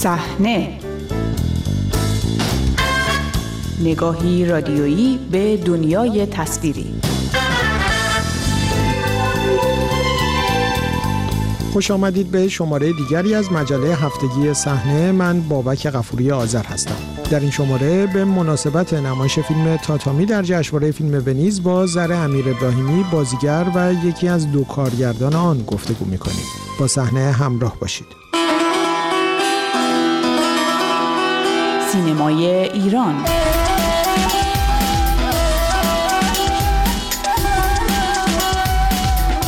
صحنه. نگاهی رادیویی به دنیای تصویری. خوش آمدید به شماره دیگری از مجله هفتگی صحنه. من بابک غفوری آذر هستم. در این شماره به مناسبت نمایش فیلم تاتامی در جشنواره فیلم ونیز با زره امیر ابراهیمی بازیگر و یکی از دو کارگردان آن گفتگو می‌کنیم. با صحنه همراه باشید. سینمای ایران.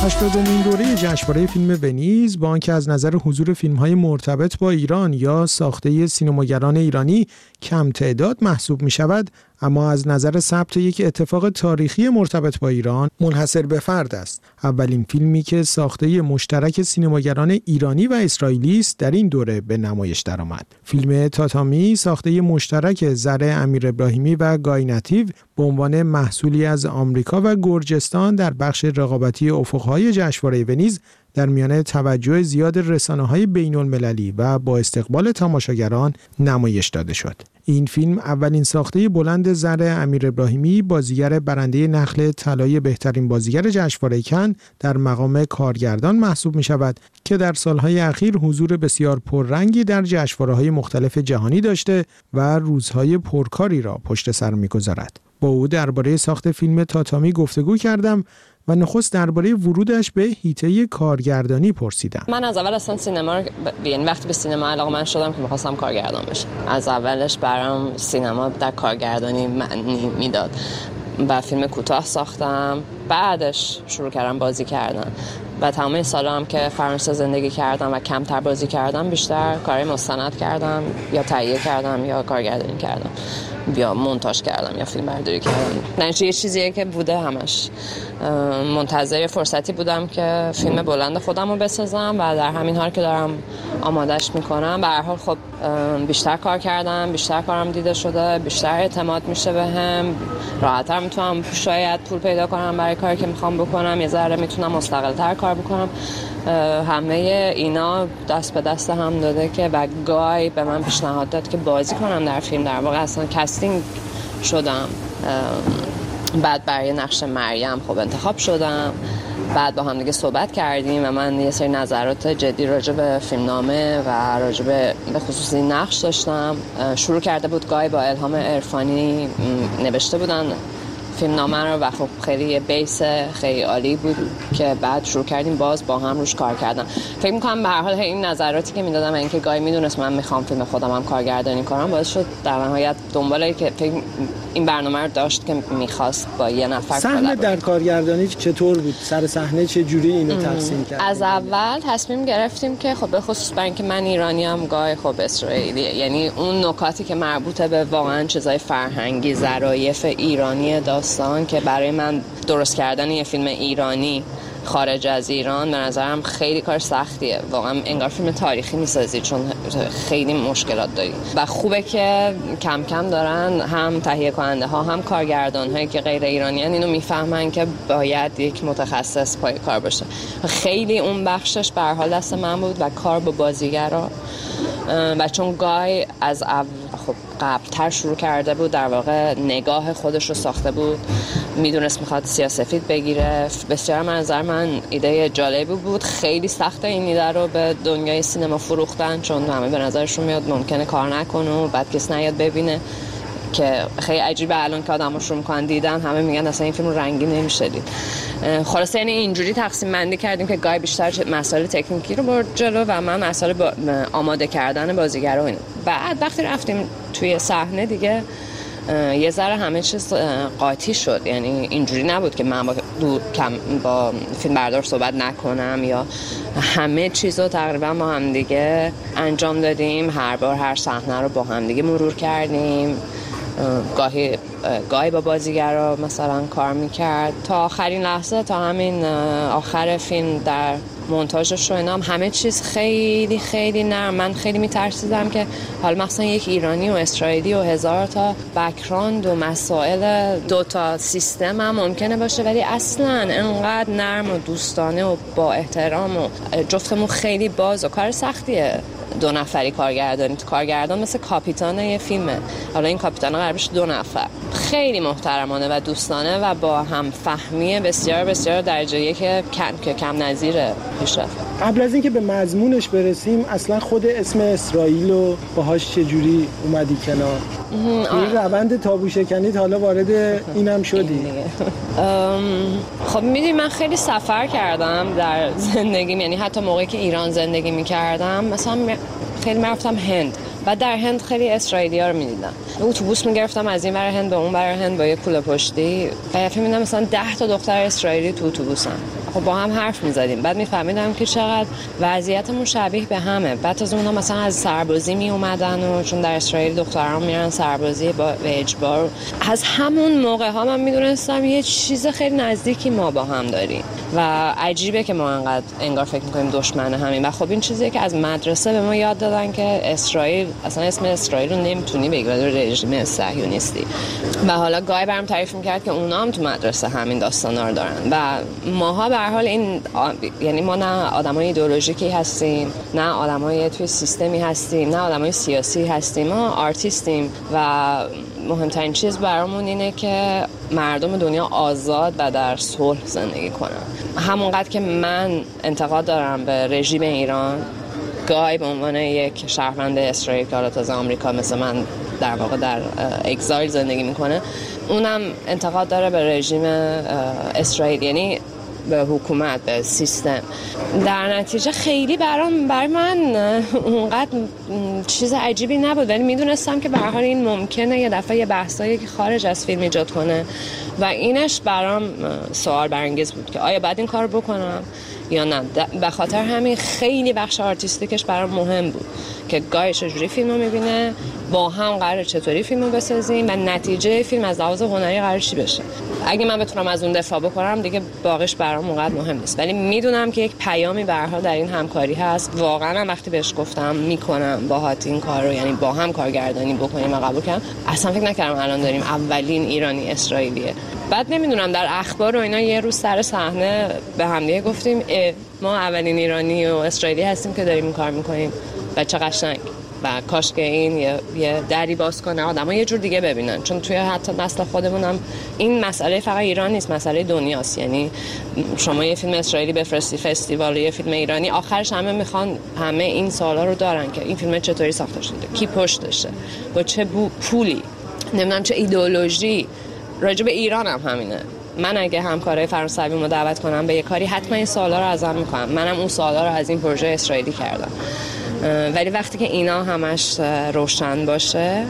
هشتادمین دوره جشنواره فیلم ونیز با آنکه از نظر حضور فیلم های مرتبط با ایران یا ساخته سینماگران ایرانی کم تعداد محسوب می شود اما از نظر ثبت یک اتفاق تاریخی مرتبط با ایران منحصر به فرد است. اولین فیلمی که ساخته مشترک سینماگران ایرانی و اسرائیلی است در این دوره به نمایش درآمد. فیلم تاتامی ساخته مشترک زره امیر ابراهیمی و گای نتیو به عنوان محصولی از آمریکا و گرجستان در بخش رقابتی افقهای جشنواره ونیز در میانه توجه زیاد رسانه های بین المللی و با استقبال تماشاگران نمایش داده شد. این فیلم اولین ساخته بلند زر امیر ابراهیمی بازیگر برنده نخل طلای بهترین بازیگر جشنواره کن در مقام کارگردان محسوب می شود که در سالهای اخیر حضور بسیار پررنگی در جشنواره های مختلف جهانی داشته و روزهای پرکاری را پشت سر می‌گذارد. با او درباره ساخت فیلم تاتامی گفتگو کردم و نخست درباره ورودش به هیته کارگردانی پرسیدم من از اول اصلا سینما رو. یعنی وقتی به سینما علاقه من شدم که می‌خواستم کارگردان بشم. از اولش برام سینما در کارگردانی معنی می‌داد. و فیلم کوتاه ساختم. بعدش شروع کردم بازی کردن. و تمام سال هم که فرانسه زندگی کردم و کمتر بازی کردم بیشتر کاری مستند کردم یا تهیه کردم یا کارگردانی کردم. یا مونتاژ کردم یا فیلم برداری کردم. نه یه چیزیه که بوده همش. منتظر فرصتی بودم که فیلم بلند خودم رو بسازم و در همین حال که دارم آمادش می‌کنم. به هر حال خب بیشتر کار کردم بیشتر کارم دیده شده بیشتر اعتماد میشه به هم. راحتتر می‌تونم شاید پول پیدا کنم برای کاری که می‌خوام بکنم. یه ذره می‌تونم مستقلتر کار بکنم. همه اینا دست به دست هم داده که و گای به من پیشنهاد داد که بازی کنم در فیلم. در واقع اصلا casting شدم. بعد برای نقش مریم خب انتخاب شدم. بعد با هم دیگه صحبت کردیم و من یه سری نظرات جدی راجع به فیلمنامه و راجع به خصوص این نقش داشتم. شروع کرده بود گای با الهام عرفانی نوشته بودن. فیلم نامه رو و خب خیلی base خیلی عالی بود که بعد شروع کردیم باز با هم روش کار کردن. فکر می‌کنم به هر حال این نظراتی که می‌دادم اینکه گای می‌دونست من می‌خوام فیلم خودم هم کارگردانی کنم باعث شد در نهایت دنبال که فکر این برنامه رو داشت که می‌خواست با یه نفر صحنه در کارگردانی چطور بود؟ سر صحنه چه جوری اینو ترسیم کرد از اول تصمیم گرفتیم که خب به خصوص برای اینکه من ایرانی هم گای خب اسرائیلی یعنی اون نکاتی که مربوطه به واقعا چیزای فرهنگی ظرایف ایرانی داستان که برای من درست کردن یه فیلم ایرانی خارج از ایران به نظرم خیلی کار سختیه. واقعا انگار فیلم تاریخی می‌سازی چون خیلی مشکلات داری. و خوبه که کم کم دارن هم تهیه کننده ها هم کارگردان هایی که غیر ایرانی هن اینو می‌فهمن که باید یک متخصص پای کار باشه. خیلی اون بخشش به حال دست من بود و کار با بازیگرا و چون گای از اول خب قبلتر شروع کرده بود در واقع نگاه خودش رو ساخته بود. می‌دونست می‌خواد سیاسفید بگیره. بسیار منظر من ایده جالبی بود. خیلی سخته این ایده رو به دنیای سینما فروختن چون همه به نظرشون میاد ممکنه کار نکنه و بعد کس نیاد ببینه. که خیلی عجیبه الان که آدم شروع می‌کنن دیدن همه میگن اصلا این فیلم رنگی نمیشه دید. خلاصه یعنی اینجوری تقسیم بندی کردیم که گای بیشتر مسائل تکنیکی رو برد جلو و من مسائل با آماده کردن بازیگر رو بعد وقتی رفتیم توی صحنه دیگه یه ذره همه چیز قاطی شد. یعنی اینجوری نبود که من با, کم با فیلم بردار صحبت نکنم یا همه چیز رو تقریبا با هم دیگه انجام دادیم. هر بار هر صحنه رو با هم دیگه مرور کردیم. گاهی گاهی با بازیگر مثلا کار می‌کرد. تا آخرین لحظه تا همین آخر فیلم در مونتاژش رو هم همه چیز خیلی خیلی نرم. من خیلی میترسیدم که حالا مثلا یک ایرانی و اسرائیلی و هزار تا بکراند و مسائل دو تا سیستم هم ممکنه باشه ولی اصلا انقدر نرم و دوستانه و با احترام و جفتمون خیلی باز و کار سختیه. دو نفری کارگردانی کارگردان مثل کاپیتان یه فیلمه حالا این کاپیتان قرار دو نفر. خیلی محترمانه و دوستانه و با هم فهمی بسیار بسیار درجه که کم که کم نظیره پیشرفت. قبل از اینکه به مضمونش برسیم اصلا خود اسم اسرائیل رو باهاش چجوری اومدی کنار؟ این روند تابو شکنیت حالا وارد اینم شدی. خب می‌دونی من خیلی سفر کردم در زندگیم یعنی حتی موقعی که ایران زندگی می‌کردم مثلا خیلی مرفتم هند و در هند خیلی اسرائیلی ها رو می‌دیدم. اتوبوس می‌گرفتم از این بر هند به اون بر هند با یه کوله پشتی. و فکر مثلا 10 تا دختر اسرائیلی تو اتوبوسن. خب با هم حرف می‌زدیم. بعد میفهمیدم که چقدر وضعیتمون شبیه به همه. بعد از اونها مثلا از سربازی می اومدن و چون در اسرائیل دختران میرن سربازی با اجبار. از همون موقع ها من می‌دونستم یه چیز خیلی نزدیکی ما با هم داریم. و عجیبه که ما انقدر انگار فکر می‌کنیم دشمن همین. و خب این چیزیه که از مدرسه به ما یاد دادن که اسرائیل اصلا اسم اسرائیل رو نمی‌تونی بگی رژیم صهیونیستی. و حالا گای برام تعریف می‌کرد که اونا هم تو مدرسه همین داستانا رو دارن. و ماها به حال این یعنی ما نه آدمای ایدئولوژیکی هستیم نه آدمای توی سیستمی هستیم نه آدمای سیاسی هستیم. ما آرتیستیم و مهمترین چیز برامون اینه که مردم دنیا آزاد و در صلح زندگی کنن. همونقدر که من انتقاد دارم به رژیم ایران گای به عنوان یک شهروند اسرائیل که تازه آمریکا مثل من در واقع در exile زندگی می‌کنه اونم انتقاد داره به رژیم اسرائیل. یعنی به حکومت به سیستم. در نتیجه خیلی برام بر من اونقدر چیز عجیبی نبود. ولی می‌دونستم که به حال این ممکنه یه دفعه یه بحثایی که خارج از فیلم ایجاد کنه. و اینش برام سوال برانگیز بود که آیا بعد این کار بکنم؟ یا نه. به خاطر همین خیلی بخش artistic ش برام مهم بود که گاهی چجوری فیلم رو می‌بینه با هم قرار چطوری فیلم رو بسازیم و نتیجه فیلم از لحاظ هنری قرار چی بشه. اگه من بتونم از اون دفاع بکنم دیگه باقیش برام اونقدر مهم نیست. ولی می‌دونم که یک پیامی به در این همکاری هست. واقعا وقتی بهش گفتم می‌کنم باهات این کار رو یعنی با هم کارگردانی بکنیم و قبول کنم اصلا فکر نکردم الان داریم اولین ایرانی اسرائیلیه. بعد نمی‌دونم در اخبار و اینا یه روز سر صحنه به همدیگه گفتیم ما اولین ایرانی و اسرائیلی هستیم که داریم این کار می‌کنیم. و چه قشنگ. و کاش که این یه, دری باز کنه. آدم یه جور دیگه ببینن. چون توی حتی نسل خودمونم این مسئله فقط ایران نیست مسئله دنیاست. یعنی شما یه فیلم اسرائیلی بفرستی فستیوال یه فیلم ایرانی آخرش همه می‌خوان همه این سوالا رو دارن که این فیلم چطوری ساخته شده کی پشتشه؟ با چه پولی؟ نمی‌دونم چه ایدئولوژی؟ راجع به ایران هم همینه. من اگه همکارای فرانسوی رو دعوت کنم به یه کاری حتما این سوالا رو ازم می‌کنم. منم اون سوالا رو از این پروژه اسرائیلی کردم. ولی وقتی که اینا همش روشن باشه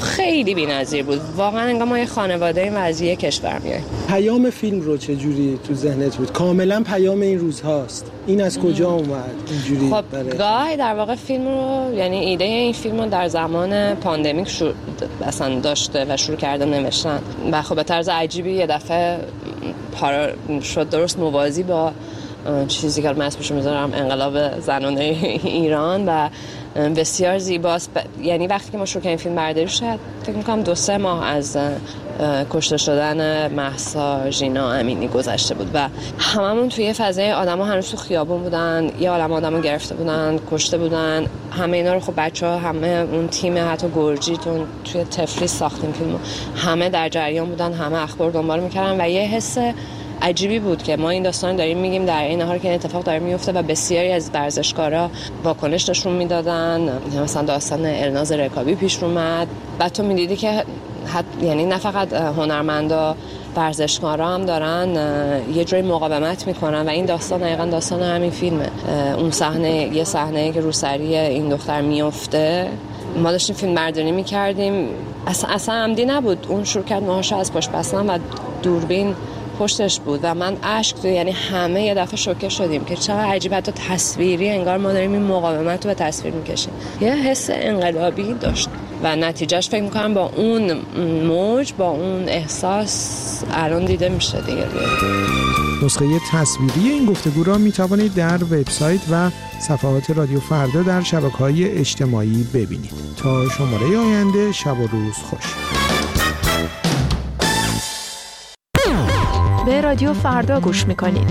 خیلی بی‌نظیر بود. واقعا انگار ما یه خانواده این و از یه کشور میایم پیام فیلم رو چه جوری تو ذهنت بود؟ کاملا پیام این روزهاست. این از کجا اومد؟ اینجوری خب گاهی در واقع فیلم رو یعنی ایده این فیلم رو در زمان پاندمیک شروع اصلا داشته و شروع کرده نوشتن. و خب به طرز عجیبی یه دفعه شد درست موازی با چیزی که من اسمش می‌ذارم انقلاب زنانه ایران و بسیار زیباست. یعنی وقتی که ما شروع کردیم فیلم برداری شد فکر می‌کنم دو سه ماه از کشته شدن محسا ژینا امینی گذشته بود و هممون توی فضای آدما هنوز تو خیابون بودن. یه عالم آدمو گرفته بودن کشته بودن. همه اینا رو خب بچه ها همه اون تیم حتی گرجی توی تفلی ساختیم فیلمو. همه در جریان بودن همه اخبار دنبال می‌کردن و یه حس عجیبی بود که ما این داستان داریم میگیم در این حال که این اتفاق داره میفته و بسیاری از ورزشکارا واکنش نشون می‌دادن. مثلا داستان الناز رکابی پیش اومد. بعد تو می‌دیدی که حد یعنی نه فقط هنرمندا ورزشکارا هم دارن یه جوری مقاومت می‌کنن و این داستان دقیقا داستان همین فیلمه. اون صحنه یه صحنه که روسری این دختر میفته ما داشتیم فیلم برداری می‌کردیم. اصلا, اصلا عمدی نبود. اون شروع کرد ماهاشو از پشت بستن و دوربین پشتش بود و من اشک یعنی همه یه دفعه شوکه شدیم که چقدر عجیب حتی تصویری انگار ما داریم این مقاومت رو به تصویر می‌کشیم. یه حس انقلابی داشت و نتیجهش فکر می‌کنم با اون موج با اون احساس الان دیده میشه دیگه. نسخه تصویری این گفتگو را می توانید در وبسایت و صفحات رادیو فردا در شبکه های اجتماعی ببینید. تا شماره آینده شب و روز خوش. رادیو فردا گوش می‌کنید.